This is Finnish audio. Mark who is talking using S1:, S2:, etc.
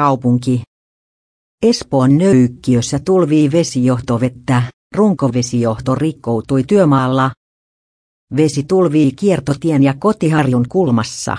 S1: kaupunki. Espoon nöykkiössä tulvii vesijohtovettä, runkovesijohto rikkoutui työmaalla. Vesi tulvii kiertotien ja kotiharjun kulmassa.